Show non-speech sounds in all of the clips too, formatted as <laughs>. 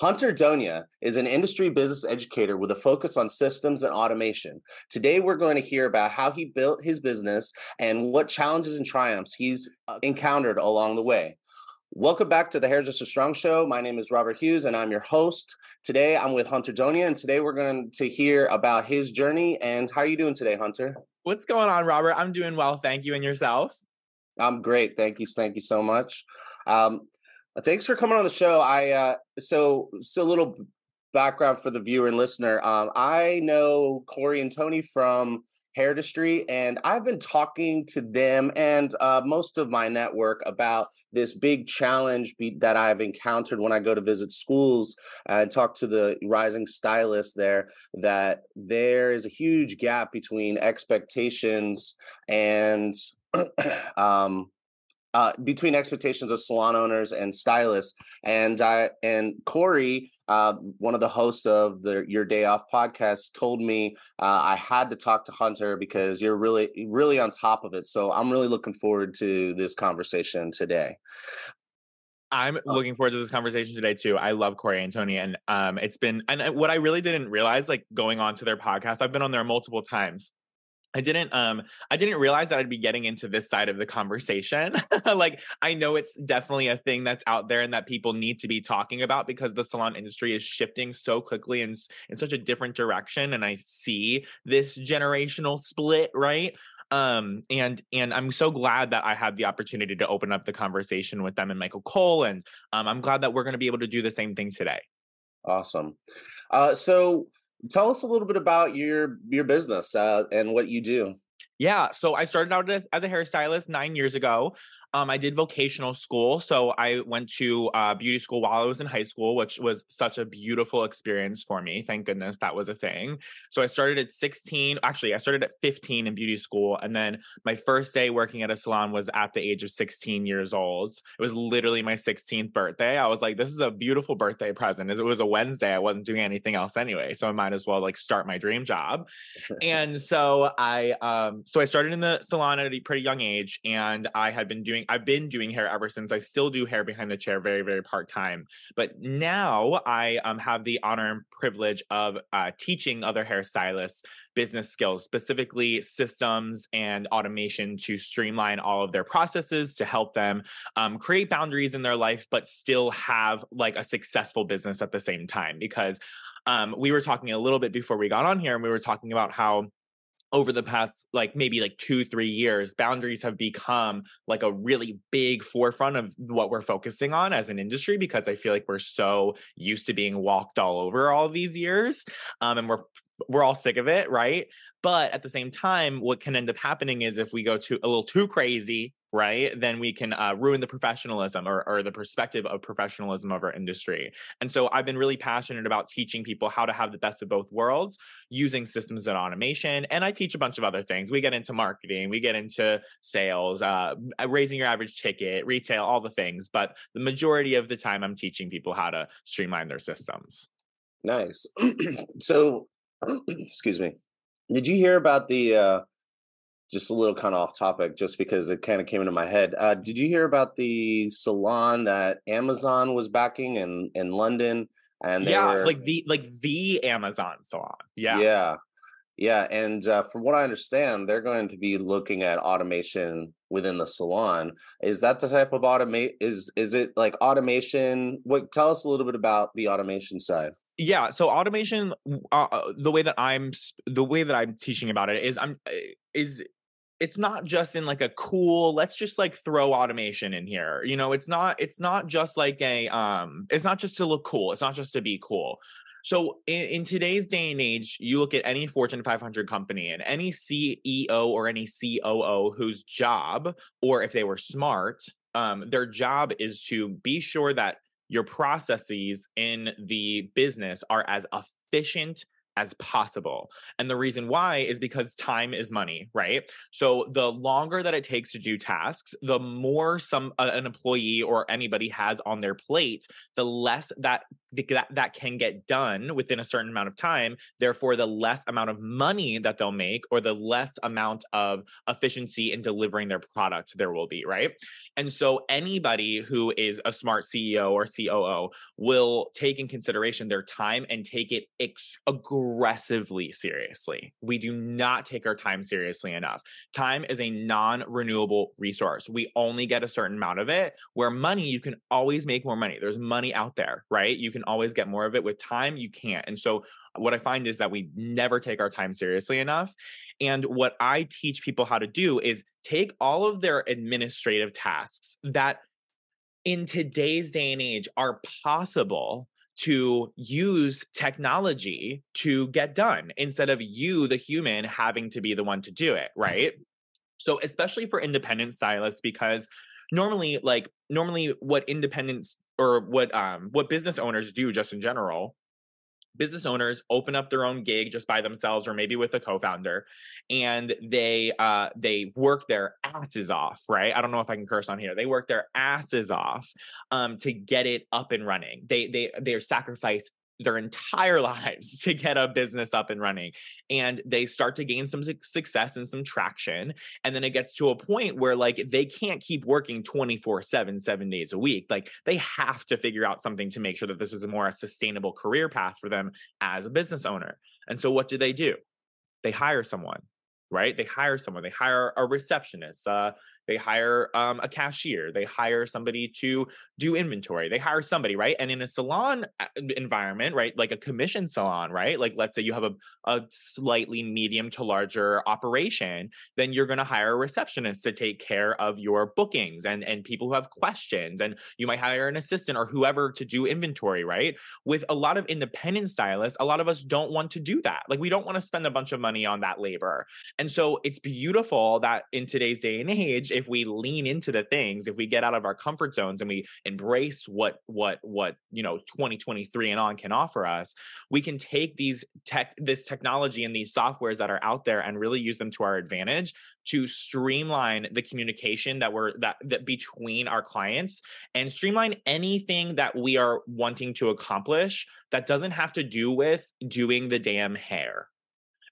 Hunter Donia is an industry business educator with a focus on systems and automation. Today, we're going to hear about how he built his business and what challenges and triumphs he's uh, encountered along the way. Welcome back to the Hairdresser Strong Show. My name is Robert Hughes and I'm your host. Today, I'm with Hunter Donia, and today we're going to hear about his journey. And how are you doing today, Hunter? What's going on, Robert? I'm doing well. Thank you. And yourself? I'm great. Thank you. Thank you so much. Um, Thanks for coming on the show. I uh, so so little background for the viewer and listener. Um, I know Corey and Tony from Hairdustry, and I've been talking to them and uh, most of my network about this big challenge be- that I've encountered when I go to visit schools and talk to the rising stylists there. That there is a huge gap between expectations and <clears throat> um, uh, between expectations of salon owners and stylists. And I and Corey, uh, one of the hosts of the Your Day Off podcast, told me uh, I had to talk to Hunter because you're really really on top of it. So I'm really looking forward to this conversation today. I'm uh looking forward to this conversation today too. I love Corey and Tony, and um, it's been and uh, what I really didn't realize, like going on to their podcast, I've been on there multiple times I didn't um I didn't realize that I'd be getting into this side of the conversation. <laughs> like I know it's definitely a thing that's out there and that people need to be talking about because the salon industry is shifting so quickly and in such a different direction and I see this generational split, right? um and and i'm so glad that i had the opportunity to open up the conversation with them and michael cole and um, i'm glad that we're going to be able to do the same thing today awesome uh so tell us a little bit about your your business uh, and what you do. Yeah, so I started out as, as a hairstylist nine years ago. Um, I did vocational school. So I went to uh, beauty school while I was in high school, which was such a beautiful experience for me. Thank goodness that was a thing. So I started at 16. Actually, I started at 15 in beauty school. And then my first day working at a salon was at the age of 16 years old. It was literally my 16th birthday. I was like, this is a beautiful birthday present. It was a Wednesday. I wasn't doing anything else anyway. So I might as well like start my dream job. <laughs> and so I, um, so I started in the salon at a pretty young age and I had been doing doing I've been doing hair ever since. I still do hair behind the chair very very part time. But now I um, have the honor and privilege of uh, teaching other hairstylists business skills, specifically systems and automation to streamline all of their processes to help them um, create boundaries in their life, but still have like a successful business at the same time. Because um, we were talking a little bit before we got on here, and we were talking about how over the past like maybe like two three years boundaries have become like a really big forefront of what we're focusing on as an industry because i feel like we're so used to being walked all over all these years um, and we're we're all sick of it right but at the same time what can end up happening is if we go to a little too crazy right then we can uh, ruin the professionalism or, or the perspective of professionalism of our industry. And so i've been really passionate about teaching people how to have the best of both worlds using systems and automation and i teach a bunch of other things. We get into marketing we get into sales uh, raising your average ticket retail all the things but the majority of the time i'm teaching people how to streamline their systems. Nice. <clears throat> So <clears throat> excuse me did you hear about the uh just a little kind of off topic just because it kind of came into my head. Uh, did you hear about the salon that Amazon was backing in in London? And yeah, were, like the like the Amazon salon. Yeah, yeah, yeah. And uh, from what I understand, they're going to be looking at automation within the salon. Is that the type of automate? Is is it like automation? What? Tell us a little bit about the automation side yeah so automation uh, uh the way that i'm the way that i'm teaching about it is i'm eh, is it's not just in like a cool let's just like throw automation in here you know it's not it's not just like a um it's not just to look cool it's not just to be cool. So in, in, today's day and age you look at any fortune 500 company and any ceo or any coo whose job or if they were smart um, their job is to be sure that your processes in the business are as efficient as possible. And the reason why is because time is money, right? So the longer that it takes to do tasks, the more some uh, an employee or anybody has on their plate, the less that that that can get done within a certain amount of time therefore the less amount of money that they'll make or the less amount of efficiency in delivering their product there will be right? And so anybody who is a smart ceo or coo will take in consideration their time and take it ex- aggressively seriously. We do not take our time seriously enough. Time is a non-renewable resource. We only get a certain amount of it where money you can always make more money. There's money out there right? You can can always get more of it. With time, you can't. And so what I find is that we never take our time seriously enough. And what I teach people how to do is take all of their administrative tasks that in today's day and age are possible to use technology to get done instead of you, the human, having to be the one to do it, mm-hmm. right? So, especially for independent stylists, because normally, like, normally what independence or what um what business owners do just in general business owners open up their own gig just by themselves or maybe with a co-founder and they uh they work their asses off right? I don't know if i can curse on here. They work their asses off um to get it up and running. They they they sacrifice their entire <laughs> lives to get a business up and running and they start to gain some success and some traction and then it gets to a point where like they can't keep working 24 7 7 days a week like they have to figure out something to make sure that this is a more sustainable career path for them as a business owner and so what do they do? They hire someone right? They hire someone they hire a receptionist uh, they hire um, a cashier they hire somebody to do inventory they hire somebody right? And in a salon uh, environment right like a commission salon right? Like let's say you have a, a slightly medium to larger operation then you're going to hire a receptionist to take care of your bookings and and people who have questions and you might hire an assistant or whoever to do inventory right? With a lot of independent stylists a lot of us don't want to do that. Like we don't want to spend a bunch of money on that labor. And so it's beautiful that in today's day and age if we lean into the things, if we get out of our comfort zones and we embrace what what what you know 2023 and on can offer us, we can take these tech this technology and these softwares that are out there and really use them to our advantage to streamline the communication that we're that that between our clients and streamline anything that we are wanting to accomplish that doesn't have to do with doing the damn hair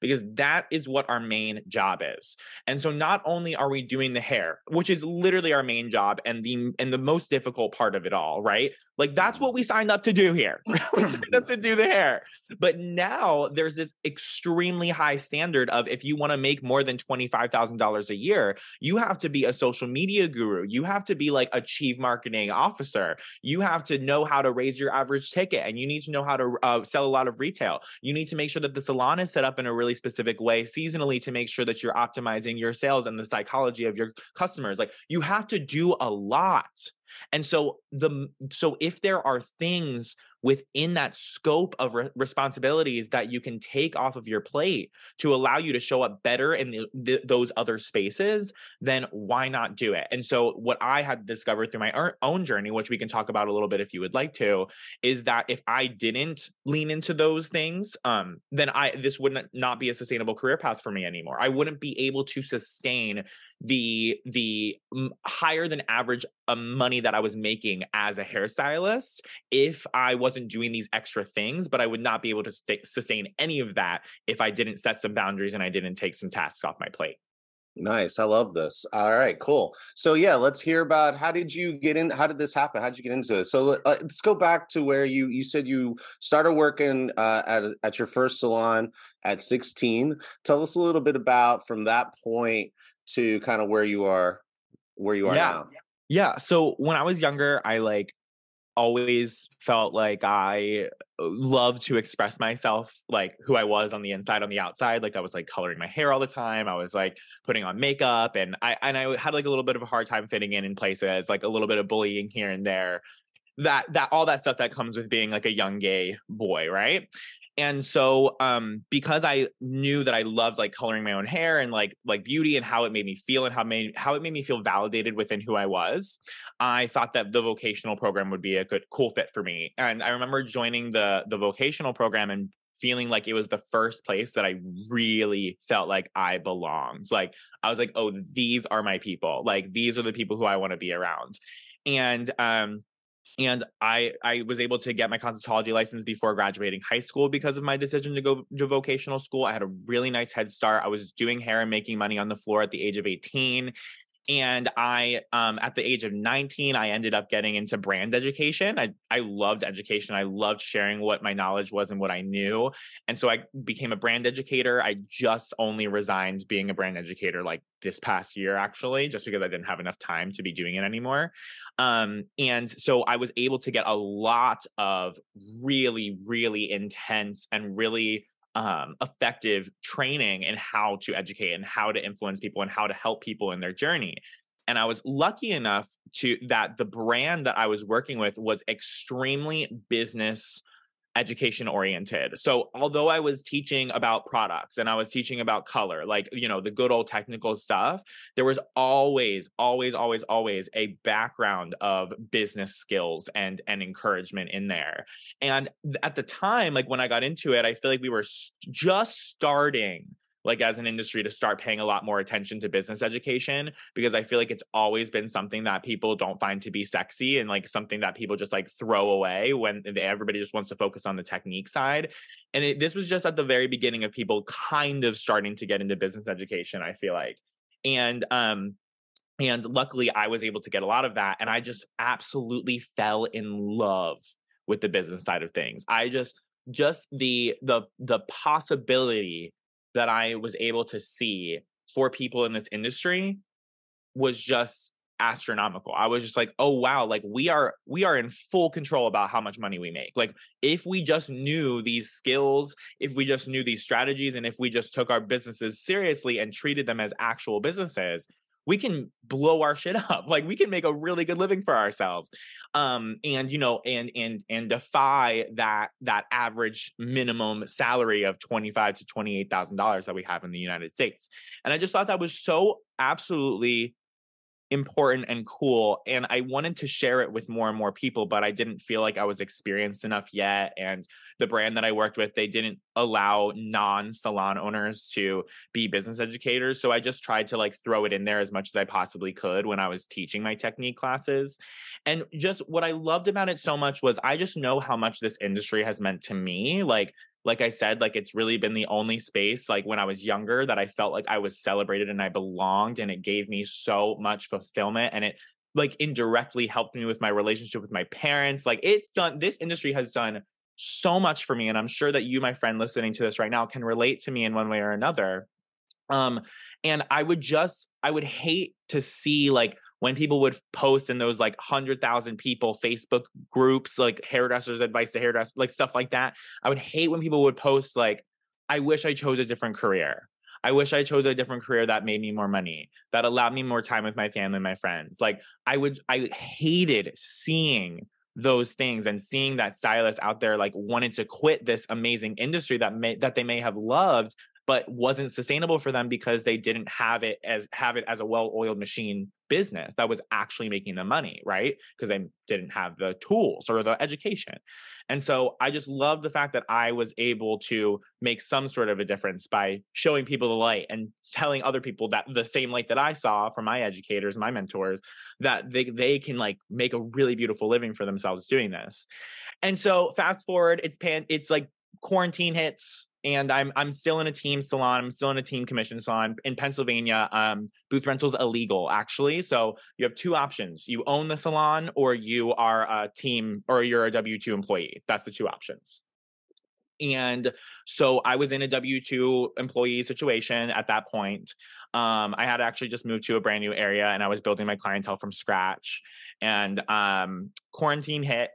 because that is what our main job is. And so not only are we doing the hair, which is literally our main job and the and the most difficult part of it all, right? Like that's what we signed up to do here. <laughs> we <clears throat> signed up to do the hair. But now there's this extremely high standard of if you want to make more than $25,000 a year, you have to be a social media guru. You have to be like a chief marketing officer. You have to know how to raise your average ticket and you need to know how to uh, sell a lot of retail. You need to make sure that the salon is set up in a really specific way seasonally to make sure that you're optimizing your sales and the psychology of your customers. Like you have to do a lot. And so the so if there are things within that scope of re- responsibilities that you can take off of your plate to allow you to show up better in the, those other spaces, then why not do it? And so, what I had discovered through my own journey, which we can talk about a little bit if you would like to, is that if I didn't lean into those things, um, then I this wouldn't not be a sustainable career path for me anymore. I wouldn't be able to sustain the the higher than average um, money that I was making as a hairstylist if I wasn't doing these extra things, but I would not be able to sustain any of that if I didn't set some boundaries and I didn't take some tasks off my plate. Nice. I love this. All right, cool. So yeah, let's hear about how did you get in how did this happen? How did you get into it? So uh, let's go back to where you you said you started working uh, at at your first salon at 16. Tell us a little bit about from that point to kind of where you are where you are yeah. now. Yeah. So when I was younger, I like always felt like I uh, loved to express myself, like who I was on the inside, on the outside. Like I was like coloring my hair all the time. I was like putting on makeup, and I and I had like a little bit of a hard time fitting in in places, like a little bit of bullying here and there. That that all that stuff that comes with being like a young gay boy, right? And so um because i knew that i loved like coloring my own hair and like like beauty and how it made me feel and how made how it made me feel validated within who i was i thought that the vocational program would be a good cool fit for me and i remember joining the the vocational program and feeling like it was the first place that I really felt like I belonged. Like I was like, oh, these are my people. Like these are the people who I want to be around. And um and I I was able to get my cosmetology license before graduating high school because of my decision to go to vocational school. I had a really nice head start. I was doing hair and making money on the floor at the age of 18 and i um, at the age of 19 i ended up getting into brand education. I, I loved education. I loved sharing what my knowledge was and what i knew. And so i became a brand educator. I just only resigned being a brand educator like this past year actually just because i didn't have enough time to be doing it anymore. Um, and so i was able to get a lot of really really intense and really um, effective training in how to educate and how to influence people and how to help people in their journey. And i was lucky enough to that the brand that i was working with was extremely business education oriented. So although I was teaching about products and I was teaching about color, like, you know, the good old technical stuff, there was always, always, always, always a background of business skills and and encouragement in there. And at the time, like when I got into it, I feel like we were just starting like as an industry to start paying a lot more attention to business education because I feel like it's always been something that people don't find to be sexy and like something that people just like throw away when everybody just wants to focus on the technique side. And it, this was just at the very beginning of people kind of starting to get into business education, I feel like. And um and luckily I was able to get a lot of that and I just absolutely fell in love with the business side of things. I just just the the the possibility that I was able to see for people in this industry was just astronomical. I was just like, "Oh wow, like we are we are in full control about how much money we make." Like if we just knew these skills, if we just knew these strategies and if we just took our businesses seriously and treated them as actual businesses, we can blow our shit <laughs> up like we can make a really good living for ourselves um and you know and and and defy that that average minimum salary of 25 to 28 thousand dollars that we have in the united states and i just thought that was so absolutely important and cool and i wanted to share it with more and more people but i didn't feel like i was experienced enough yet and the brand that i worked with they didn't allow non salon owners to be business educators so i just tried to like throw it in there as much as i possibly could when i was teaching my technique classes and just what i loved about it so much was i just know how much this industry has meant to me like like I said, like it's really been the only space like when I was younger that I felt like I was celebrated and I belonged and it gave me so much fulfillment and it like indirectly helped me with my relationship with my parents. Like it's done this industry has done so much for me and I'm sure that you my friend listening to this right now can relate to me in one way or another. Um and I would just I would hate to see like when people would post in those like 100,000 people Facebook groups, like hairdressers advice to hairdressers, like stuff like that. I would hate when people would post like, I wish I chose a different career. I wish I chose a different career that made me more money, that allowed me more time with my family and my friends. Like I would, I hated seeing those things and seeing that stylists out there like wanted to quit this amazing industry that may that they may have loved but wasn't sustainable for them because they didn't have it as have it as a well-oiled machine business that was actually making them money, right? Because they didn't have the tools or the education. And so I just love the fact that I was able to make some sort of a difference by showing people the light and telling other people that the same light that I saw from my educators, my mentors, that they, they can like make a really beautiful living for themselves doing this. And so fast forward, it's pan, it's like quarantine hits and I'm I'm still in a team salon. I'm still in a team commission salon in Pennsylvania. Um, booth rentals illegal actually. So you have two options: you own the salon, or you are a team, or you're a W two employee. That's the two options. And so I was in a W two employee situation at that point. Um, I had actually just moved to a brand new area, and I was building my clientele from scratch. And um, quarantine hit,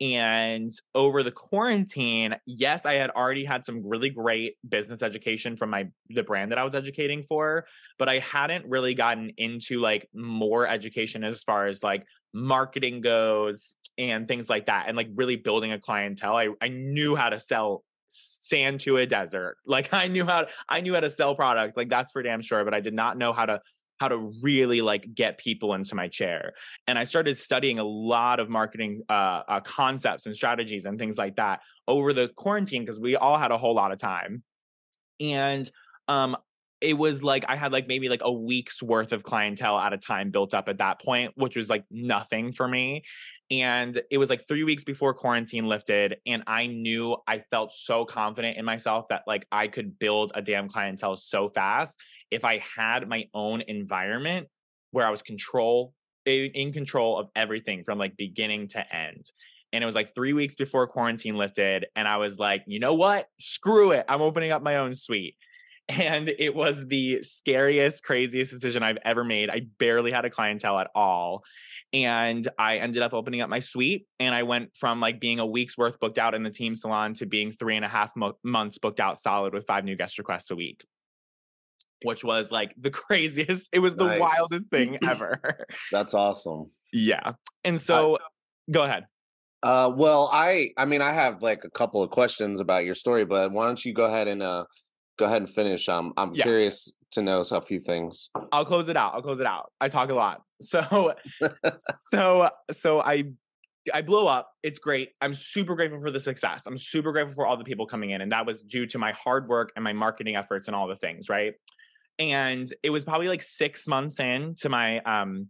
and over the quarantine, yes, I had already had some really great business education from my the brand that I was educating for, but I hadn't really gotten into like more education as far as like marketing goes and things like that and like really building a clientele. I I knew how to sell sand to a desert. <laughs> Like I knew how to, I knew how to sell products. Like that's for damn sure, but I did not know how to how to really like get people into my chair and i started studying a lot of marketing uh, uh, concepts and strategies and things like that over the quarantine because we all had a whole lot of time and um it was like I had like maybe like a week's worth of clientele at a time built up at that point, which was like nothing for me. And it was like three weeks before quarantine lifted. And I knew I felt so confident in myself that like I could build a damn clientele so fast if I had my own environment where I was control in control of everything from like beginning to end. And it was like three weeks before quarantine lifted. And I was like, you know what? Screw it. I'm opening up my own suite. And it was the scariest, craziest decision I've ever made. I barely had a clientele at all. And I ended up opening up my suite. And I went from like being a week's worth booked out in the team salon to being three and a half mo- months booked out solid with five new guest requests a week which was like the <laughs> craziest. It was the nice. wildest thing ever. <laughs> That's awesome. Yeah. And so go ahead. Uh well, I I mean I have like a couple of questions about your story, but why don't you go ahead and uh go ahead and finish. Um I'm yeah. curious to know a few things. I'll close it out. I'll close it out. I talk a lot. <laughs> So <laughs> so so I I blow up. It's great. I'm super grateful for the success. I'm super grateful for all the people coming in. And that was due to my hard work and my marketing efforts and all the things, right? and it was probably like six months in to my um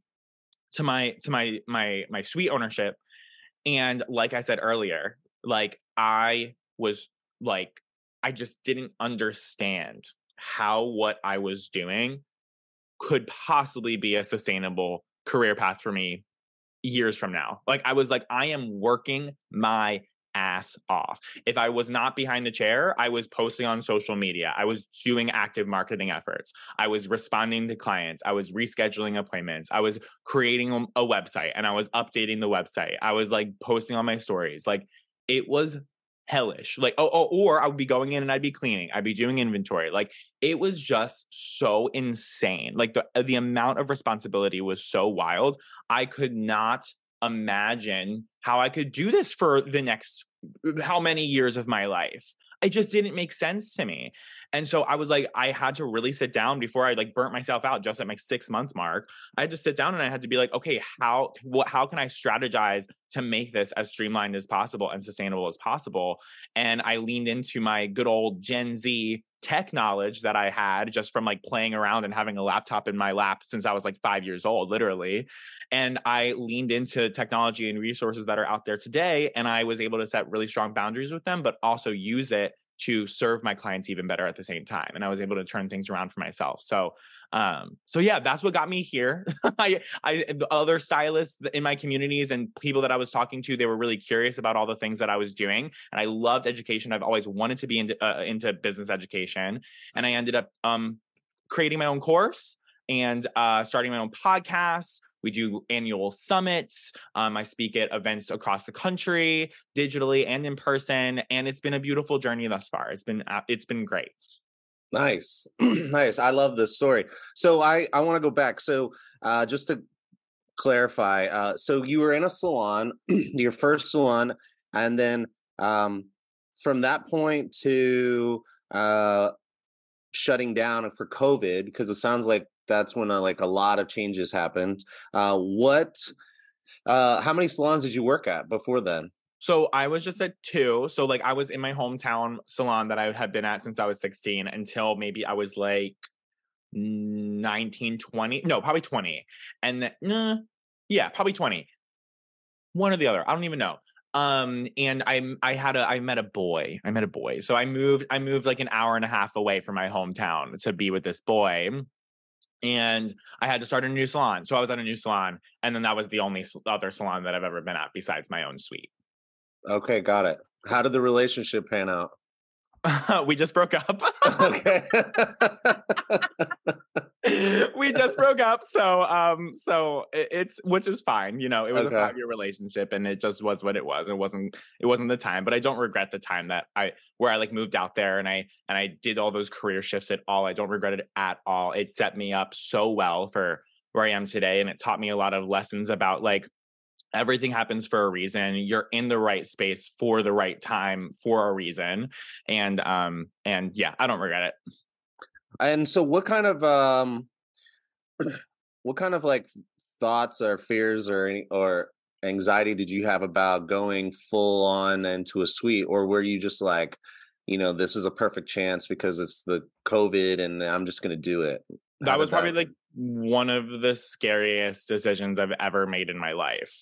to my to my my my suite ownership and like i said earlier like i was like i just didn't understand how what i was doing could possibly be a sustainable career path for me years from now like i was like i am working my ass off. If I was not behind the chair, I was posting on social media. I was doing active marketing efforts. I was responding to clients. I was rescheduling appointments. I was creating a website and I was updating the website. I was like posting on my stories. Like it was hellish. Like, oh, oh, or I would be going in and I'd be cleaning. I'd be doing inventory. Like it was just so insane. Like the uh, the amount of responsibility was so wild. I could not imagine how I could do this for the next uh, how many years of my life. It just didn't make sense to me. And so I was like, I had to really sit down before I like burnt myself out just at my six month mark. I had to sit down and I had to be like, okay, how what how can I strategize to make this as streamlined as possible and sustainable as possible? And I leaned into my good old Gen Z tech knowledge that I had just from like playing around and having a laptop in my lap since I was like five years old, literally. And I leaned into technology and resources that are out there today. And I was able to set really strong boundaries with them, but also use it to serve my clients even better at the same time and i was able to turn things around for myself. So um so yeah that's what got me here. <laughs> I i the other stylists in my communities and people that i was talking to they were really curious about all the things that i was doing and i loved education. I've always wanted to be into uh, into business education and i ended up um creating my own course and uh starting my own podcast we do annual summits. Um, I speak at events across the country, digitally and in person, and it's been a beautiful journey thus far. It's been uh, it's been great. Nice, <clears throat> nice. I love this story. So I I want to go back. So uh, just to clarify, uh, so you were in a salon, <clears throat> your first salon, and then um, from that point to uh, shutting down for COVID, because it sounds like that's when uh, like a lot of changes happened. Uh, what? Uh, how many salons did you work at before then? So I was just at two. So like I was in my hometown salon that I had been at since I was 16 until maybe I was like 19, 20. No, probably 20. And then, nah, yeah, probably 20. One or the other. I don't even know. Um, and I I had a I met a boy. I met a boy. So I moved I moved like an hour and a half away from my hometown to be with this boy and I had to start a new salon. So I was at a new salon, and then that was the only other salon that I've ever been at besides my own suite. Okay, got it. How did the relationship pan out? <laughs> we just broke up. <laughs> okay. <laughs> <laughs> we just broke up. So um so it's which is fine. You know, it was okay. a five year relationship and it just was what it was. It wasn't it wasn't the time, but I don't regret the time that I where I like moved out there and I and I did all those career shifts at all. I don't regret it at all. It set me up so well for where I am today and it taught me a lot of lessons about like everything happens for a reason you're in the right space for the right time for a reason and um and yeah i don't regret it and so what kind of um <clears throat> what kind of like thoughts or fears or any or anxiety did you have about going full on into a suite or were you just like you know, this is a perfect chance because it's the COVID and I'm just going to do it? How that was probably that... like one of the scariest decisions I've ever made in my life.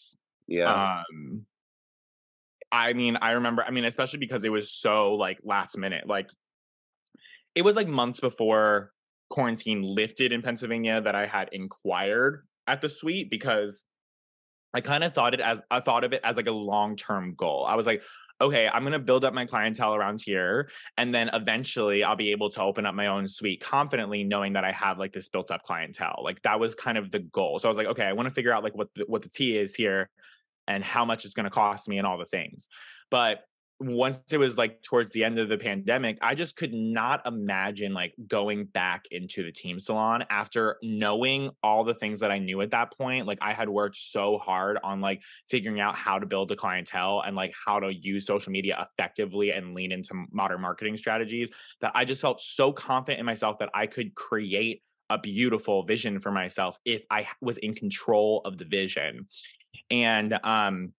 Yeah. Um, I mean, I remember, I mean, especially because it was so like last minute. Like, it was like months before quarantine lifted in Pennsylvania that I had inquired at the suite because I kind of thought it as I thought of it as like a long term goal. I was like, okay, I'm gonna build up my clientele around here, and then eventually I'll be able to open up my own suite confidently, knowing that I have like this built up clientele. Like that was kind of the goal. So I was like, okay, I want to figure out like what the, what the T is here, and how much it's going to cost me and all the things. But once it was like towards the end of the pandemic, I just could not imagine like going back into the team salon after knowing all the things that I knew at that point. Like I had worked so hard on like figuring out how to build a clientele and like how to use social media effectively and lean into modern marketing strategies that I just felt so confident in myself that I could create a beautiful vision for myself if I was in control of the vision. And um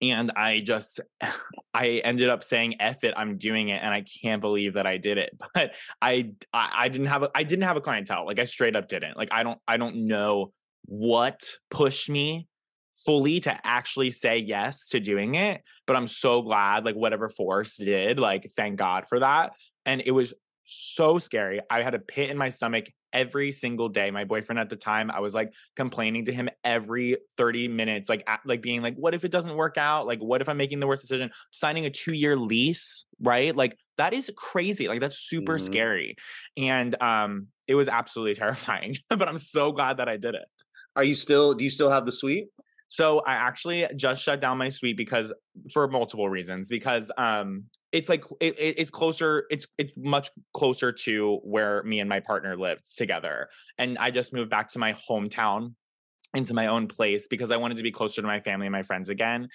and I just <laughs> I ended up saying "F it," I'm doing it, and I can't believe that I did it. <laughs> But I I, I didn't have a I didn't have a clientele. Like I straight up didn't. Like I don't I don't know what pushed me fully to actually say yes to doing it but i'm so glad like whatever force did like thank god for that and it was so scary. I had a pit in my stomach every single day. My boyfriend at the time, I was like complaining to him every 30 minutes, like at, like being like, what if it doesn't work out? Like, what if I'm making the worst decision? Signing a two year lease, right? Like that is crazy. Like that's super mm-hmm. scary. And um, it was absolutely <laughs> terrifying. but I'm so glad that I did it. Are you still? Do you still have the suite? So I actually just shut down my suite because for multiple reasons. Because um, it's like it, it's closer. It's it's much closer to where me and my partner lived together, and I just moved back to my hometown, into my own place because I wanted to be closer to my family and my friends again.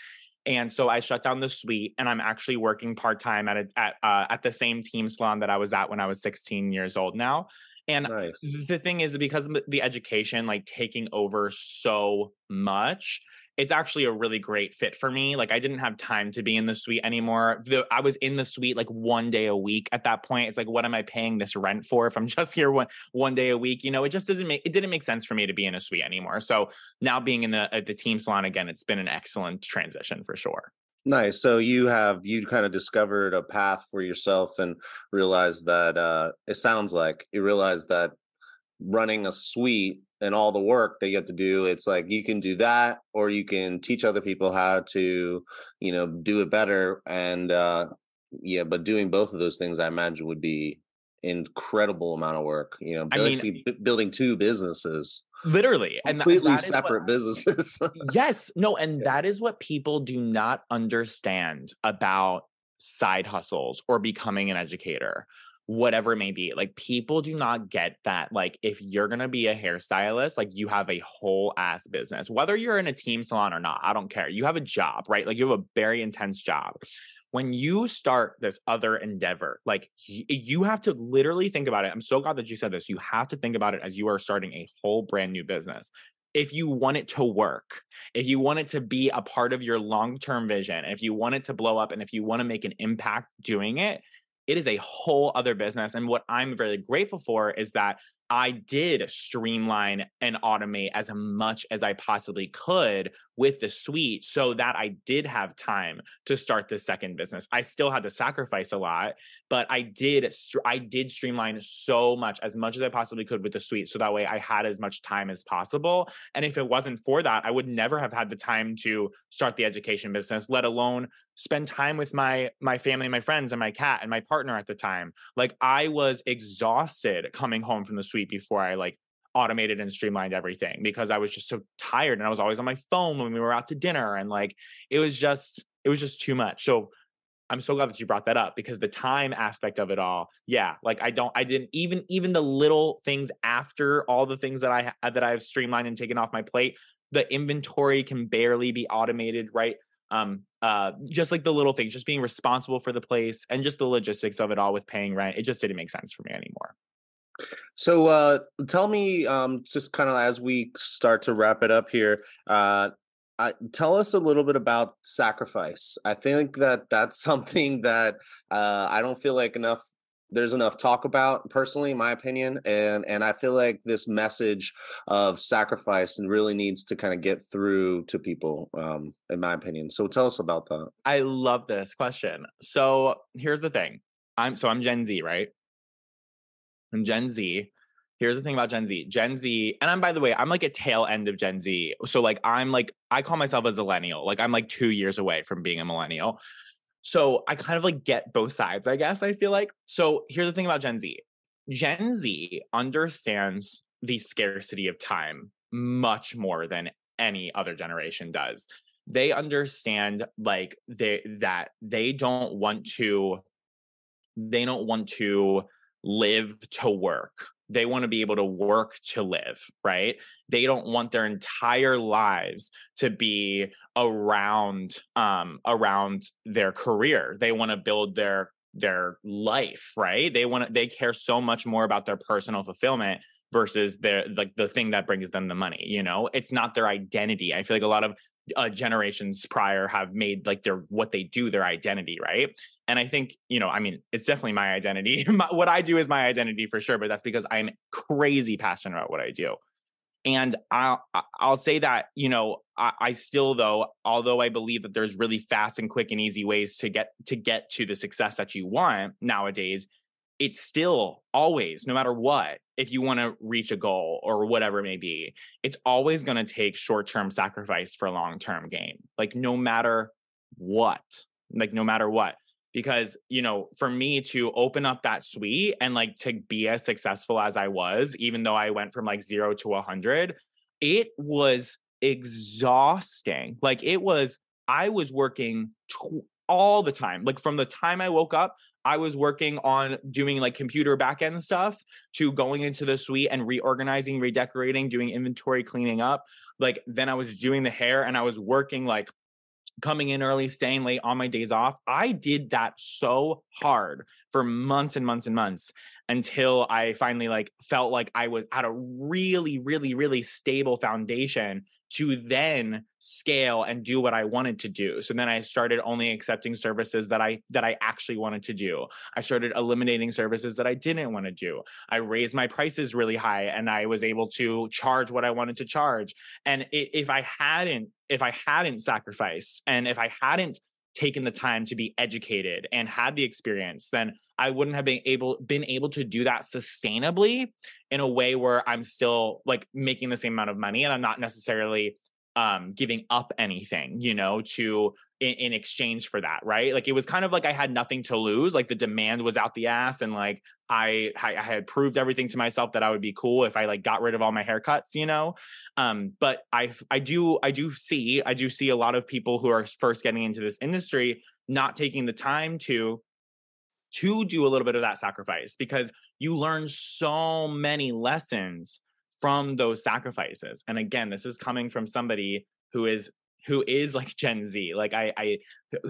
And so I shut down the suite, and I'm actually working part time at a, at uh, at the same team salon that I was at when I was 16 years old now. And nice. the thing is, because of the education like taking over so much, it's actually a really great fit for me. Like I didn't have time to be in the suite anymore. The, I was in the suite like one day a week at that point. It's like, what am I paying this rent for if I'm <laughs> just here one one day a week? You know, it just doesn't make it didn't make sense for me to be in a suite anymore. So now being in the at the team salon again, it's been an excellent transition for sure. Nice. So you have you kind of discovered a path for yourself and realized that uh it sounds like you realized that running a suite and all the work that you have to do it's like you can do that or you can teach other people how to you know do it better and uh yeah but doing both of those things i imagine would be incredible amount of work you know I mean, building two businesses literally and completely that separate what, businesses <laughs> yes no and yeah. that is what people do not understand about side hustles or becoming an educator whatever it may be like people do not get that like if you're gonna be a hairstylist like you have a whole ass business whether you're in a team salon or not i don't care you have a job right like you have a very intense job when you start this other endeavor, like you have to literally think about it. I'm so glad that you said this. You have to think about it as you are starting a whole brand new business. If you want it to work, if you want it to be a part of your long term vision, if you want it to blow up, and if you want to make an impact doing it, it is a whole other business. And what I'm very grateful for is that I did streamline and automate as much as I possibly could with the suite so that I did have time to start the second business. I still had to sacrifice a lot, but I did I did streamline so much as much as I possibly could with the suite so that way I had as much time as possible. And if it wasn't for that, I would never have had the time to start the education business, let alone spend time with my my family, my friends and my cat and my partner at the time. Like I was exhausted coming home from the suite before I like automated and streamlined everything because I was just so tired and I was always on my phone when we were out to dinner and like it was just it was just too much. So I'm so glad that you brought that up because the time aspect of it all, yeah, like I don't I didn't even even the little things after all the things that I that I've streamlined and taken off my plate, the inventory can barely be automated, right? Um uh just like the little things, just being responsible for the place and just the logistics of it all with paying rent, it just didn't make sense for me anymore. So uh, tell me, um, just kind of as we start to wrap it up here, uh, I, tell us a little bit about sacrifice. I think that that's <laughs> something that uh, I don't feel like enough there's enough talk about personally in my opinion and and i feel like this message of sacrifice really needs to kind of get through to people um in my opinion. So tell us about that. I love this question. So here's the thing. I'm so i'm gen z right and gen z. Here's the thing about gen z. Gen z and i'm by the way i'm like a tail end of gen z. So like i'm like i call myself a millennial like i'm like two years away from being a millennial. So I kind of like get both sides, I guess, I feel like. So here's the thing about Gen Z. Gen Z understands the scarcity of time much more than any other generation does. They understand like they that they don't want to they don't want to live to work they want to be able to work to live, right? They don't want their entire lives to be around um around their career. They want to build their their life, right? They want to they care so much more about their personal fulfillment versus their like the thing that brings them the money, you know? It's not their identity. I feel like a lot of uh, generations prior have made like their what they do their identity right? And i think you know i mean it's definitely my identity. <laughs> My, what i do is my identity for sure but that's because i'm crazy passionate about what i do. And i'll i'll say that you know I, I still though although i believe that there's really fast and quick and easy ways to get to get to the success that you want nowadays it's still always, no matter what, if you want to reach a goal or whatever it may be, it's always going to take short term sacrifice for long term gain. Like, no matter what, like, no matter what. Because, you know, for me to open up that suite and like to be as successful as I was, even though I went from like zero to a 100, it was exhausting. Like, it was, I was working tw- all the time. Like, from the time I woke up I was working on doing like computer backend stuff to going into the suite and reorganizing, redecorating, doing inventory cleaning up. Like then I was doing the hair and I was working like coming in early, staying late on my days off. I did that so hard for months and months and months until I finally like felt like I was at a really, really, really stable foundation to then scale and do what I wanted to do. So then I started only accepting services that I that I actually wanted to do. I started eliminating services that I didn't want to do. I raised my prices really high and I was able to charge what I wanted to charge. And if I hadn't if I hadn't sacrificed and if I hadn't taken the time to be educated and had the experience then i wouldn't have been able been able to do that sustainably in a way where i'm still like making the same amount of money and i'm not necessarily um giving up anything you know to in, in, exchange for that, right? Like it was kind of like I had nothing to lose. Like the demand was out the ass, and like I I had proved everything to myself that I would be cool if I like got rid of all my haircuts, you know. Um, but I I do I do see I do see a lot of people who are first getting into this industry not taking the time to to do a little bit of that sacrifice because you learn so many lessons from those sacrifices. And again, this is coming from somebody who is who is like Gen Z, like I, I,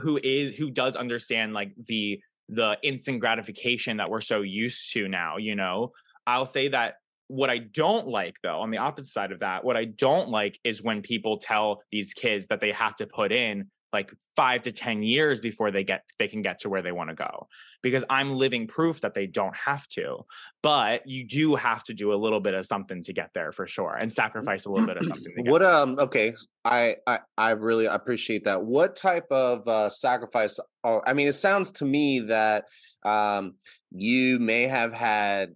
who is who does understand like the the instant gratification that we're so used to now. You know, I'll say that what I don't like though, on the opposite side of that, what I don't like is when people tell these kids that they have to put in like five to 10 years before they get they can get to where they want to go because i'm living proof that they don't have to but you do have to do a little bit of something to get there for sure and sacrifice a little bit of something what there. um okay I, I i really appreciate that what type of uh sacrifice oh, i mean it sounds to me that um you may have had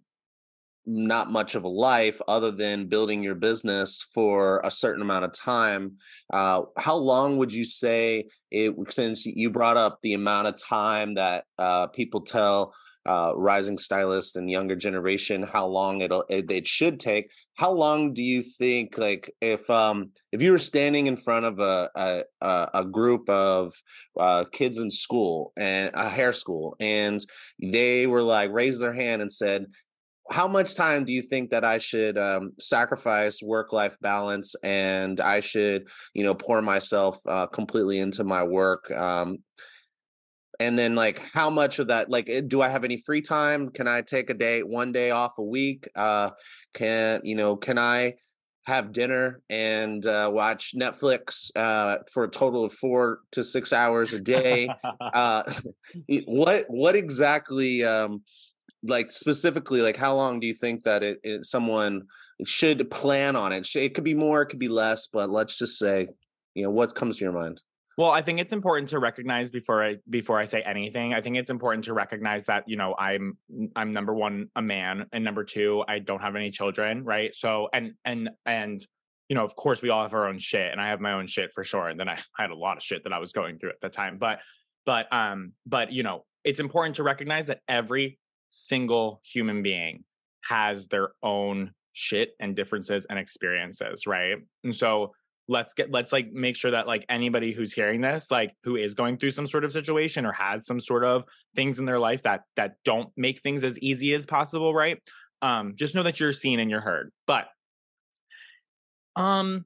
not much of a life other than building your business for a certain amount of time. Uh, how long would you say it? Since you brought up the amount of time that uh, people tell uh, rising stylists and younger generation how long it'll it, it, should take. How long do you think? Like if um if you were standing in front of a a, a group of uh, kids in school and a hair school and they were like raised their hand and said how much time do you think that I should um, sacrifice work life balance and I should, you know, pour myself uh, completely into my work? Um, and then, like, how much of that, like, eh, do I have any free time? Can I take a day, one day off a week? Uh, can, you know, can I have dinner and uh, watch Netflix uh, for a total of four to six hours a day. <laughs> uh, <laughs> what what exactly, um, like specifically, like how long do you think that it, it someone should plan on it? It could be more, it could be less, but let's just say, you know, what comes to your mind? Well, I think it's important to recognize before I before I say anything. I think it's important to recognize that you know I'm I'm number one a man, and number two I don't have any children, right? So and and and you know of course we all have our own shit, and I have my own shit for sure. And then I, <laughs> I had a lot of shit that I was going through at the time, but but um but you know it's important to recognize that every single human being has their own shit and differences and experiences, right? And so let's get let's like make sure that like anybody who's hearing this like who is going through some sort of situation or has some sort of things in their life that that don't make things as easy as possible right? Um just know that you're seen and you're heard. But um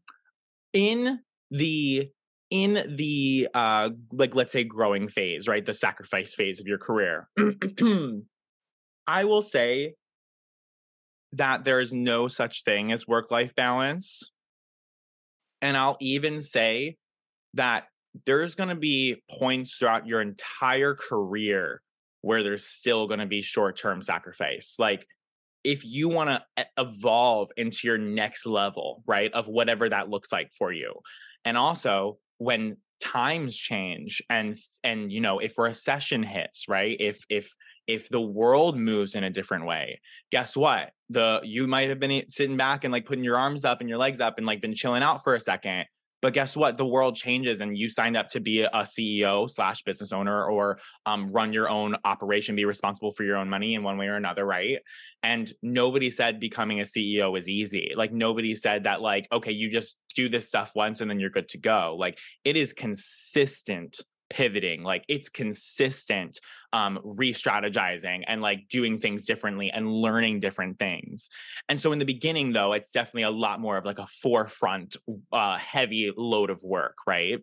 in the in the uh like let's say growing phase right? The sacrifice phase of your career <clears throat> i will say that there is no such thing as work life balance and I'll even say that there's going to be points throughout your entire career where there's still going to be short term sacrifice. Like, if you want to evolve into your next level, right, of whatever that looks like for you. And also, when times change and and you know if recession hits right if if if the world moves in a different way guess what? The you might have been sitting back and like putting your arms up and your legs up and like been chilling out for a second but guess what? The world changes and you signed up to be a ceo slash business owner or um, run your own operation be responsible for your own money in one way or another right? And nobody said becoming a ceo is easy. Like nobody said that like okay you just do this stuff once and then you're good to go. Like it is consistent pivoting like it's consistent um re-strategizing and like doing things differently and learning different things. And so in the beginning though it's definitely a lot more of like a forefront uh heavy load of work right?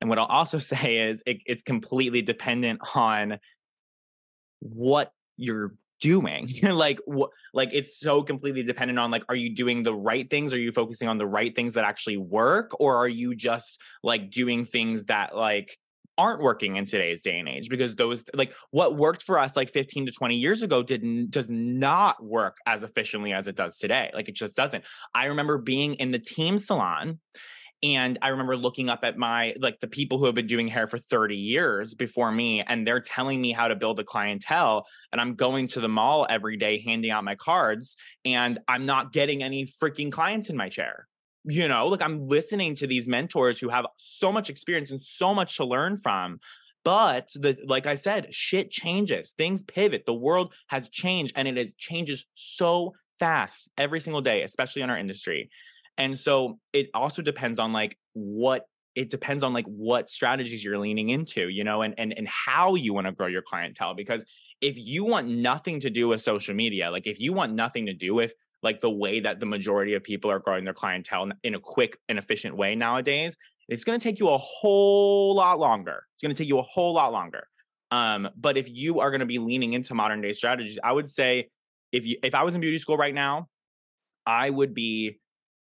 And what i'll also <laughs> say is it, it's completely dependent on what you're doing? <laughs> Like what like it's so completely dependent on like are you doing the right things? Are you focusing on the right things that actually work? Or are you just like doing things that like aren't working in today's day and age? Because those like what worked for us like 15 to 20 years ago didn't does not work as efficiently as it does today. Like it just doesn't. I remember being in the team salon and I remember looking up at my like the people who have been doing hair for 30 years before me, and they're telling me how to build a clientele. And I'm going to the mall every day handing out my cards, and I'm not getting any freaking clients in my chair. You know, like I'm listening to these mentors who have so much experience and so much to learn from. But the like I said, shit changes, things pivot. The world has changed and it is changes so fast every single day, especially in our industry. And so it also depends on like what it depends on like what strategies you're leaning into, you know, and and and how you want to grow your clientele because if you want nothing to do with social media, like if you want nothing to do with like the way that the majority of people are growing their clientele in a quick and efficient way nowadays, it's going to take you a whole lot longer. It's going to take you a whole lot longer. Um, but if you are going to be leaning into modern day strategies, I would say if you if I was in beauty school right now, I would be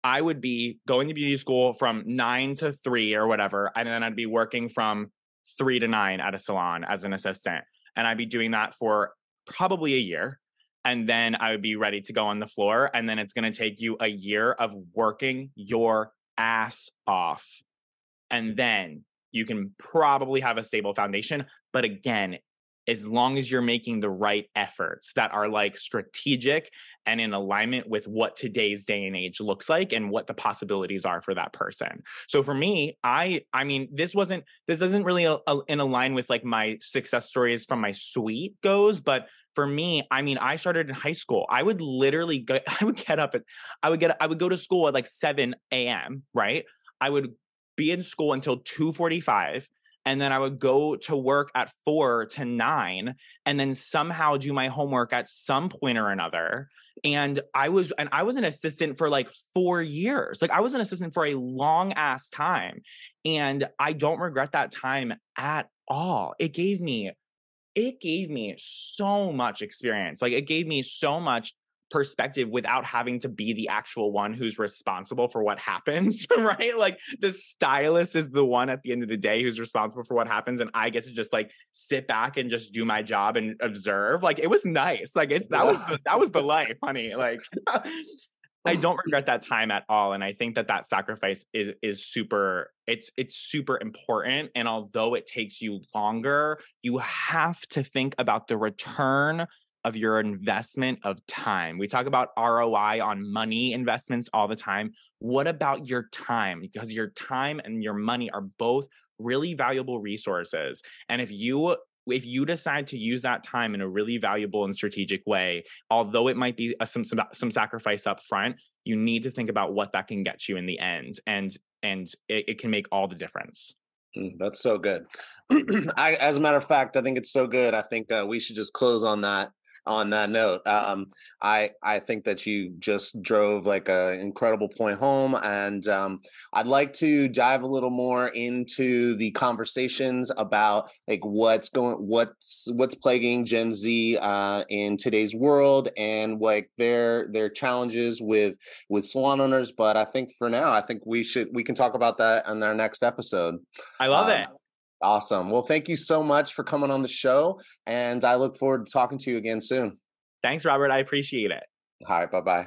I would be going to beauty school from nine to three or whatever, and then I'd be working from three to nine at a salon as an assistant, and I'd be doing that for probably a year, and then I would be ready to go on the floor, and then it's going to take you a year of working your ass off, and then you can probably have a stable foundation. But again, as long as you're making the right efforts that are like strategic and in alignment with what today's day and age looks like and what the possibilities are for that person. So for me, I I mean this wasn't this isn't really a, a, in align with like my success stories from my suite goes, but for me, I mean, I started in high school. I would literally go, <laughs> I would get up at, I would get, I would go to school at like 7 a.m., right? I would be in school until 2.45 and then I would go to work at four to nine and then somehow do my homework at some point or another. And I was, and I was an assistant for like four years. Like I was an assistant for a long ass time. And I don't regret that time at all. It gave me, it gave me so much experience. Like it gave me so much perspective without having to be the actual one who's responsible for what happens, <laughs> right? Like the stylist is the one at the end of the day who's responsible for what happens and I get to just like sit back and just do my job and observe. Like it was nice. Like it's that was the, that was the <laughs> life, honey. Like I don't regret that time at all and I think that that sacrifice is is super it's it's super important and although it takes you longer, you have to think about the return of your investment of time. We talk about ROI on money investments all the time. What about your time? Because your time and your money are both really valuable resources. And if you if you decide to use that time in a really valuable and strategic way, although it might be a, some, some some sacrifice up front, you need to think about what that can get you in the end, and and it, it can make all the difference. Mm, that's so good. <clears throat> I, as a matter of fact, I think it's so good. I think uh, we should just close on that on that note, um, I I think that you just drove like an incredible point home, and um, I'd like to dive a little more into the conversations about like what's going, what's what's plaguing Gen Z uh, in today's world, and like their their challenges with with salon owners. But I think for now, I think we should we can talk about that on our next episode. I love it. Awesome. Well, thank you so much for coming on the show. And I look forward to talking to you again soon. Thanks, Robert. I appreciate it. All right. Bye bye.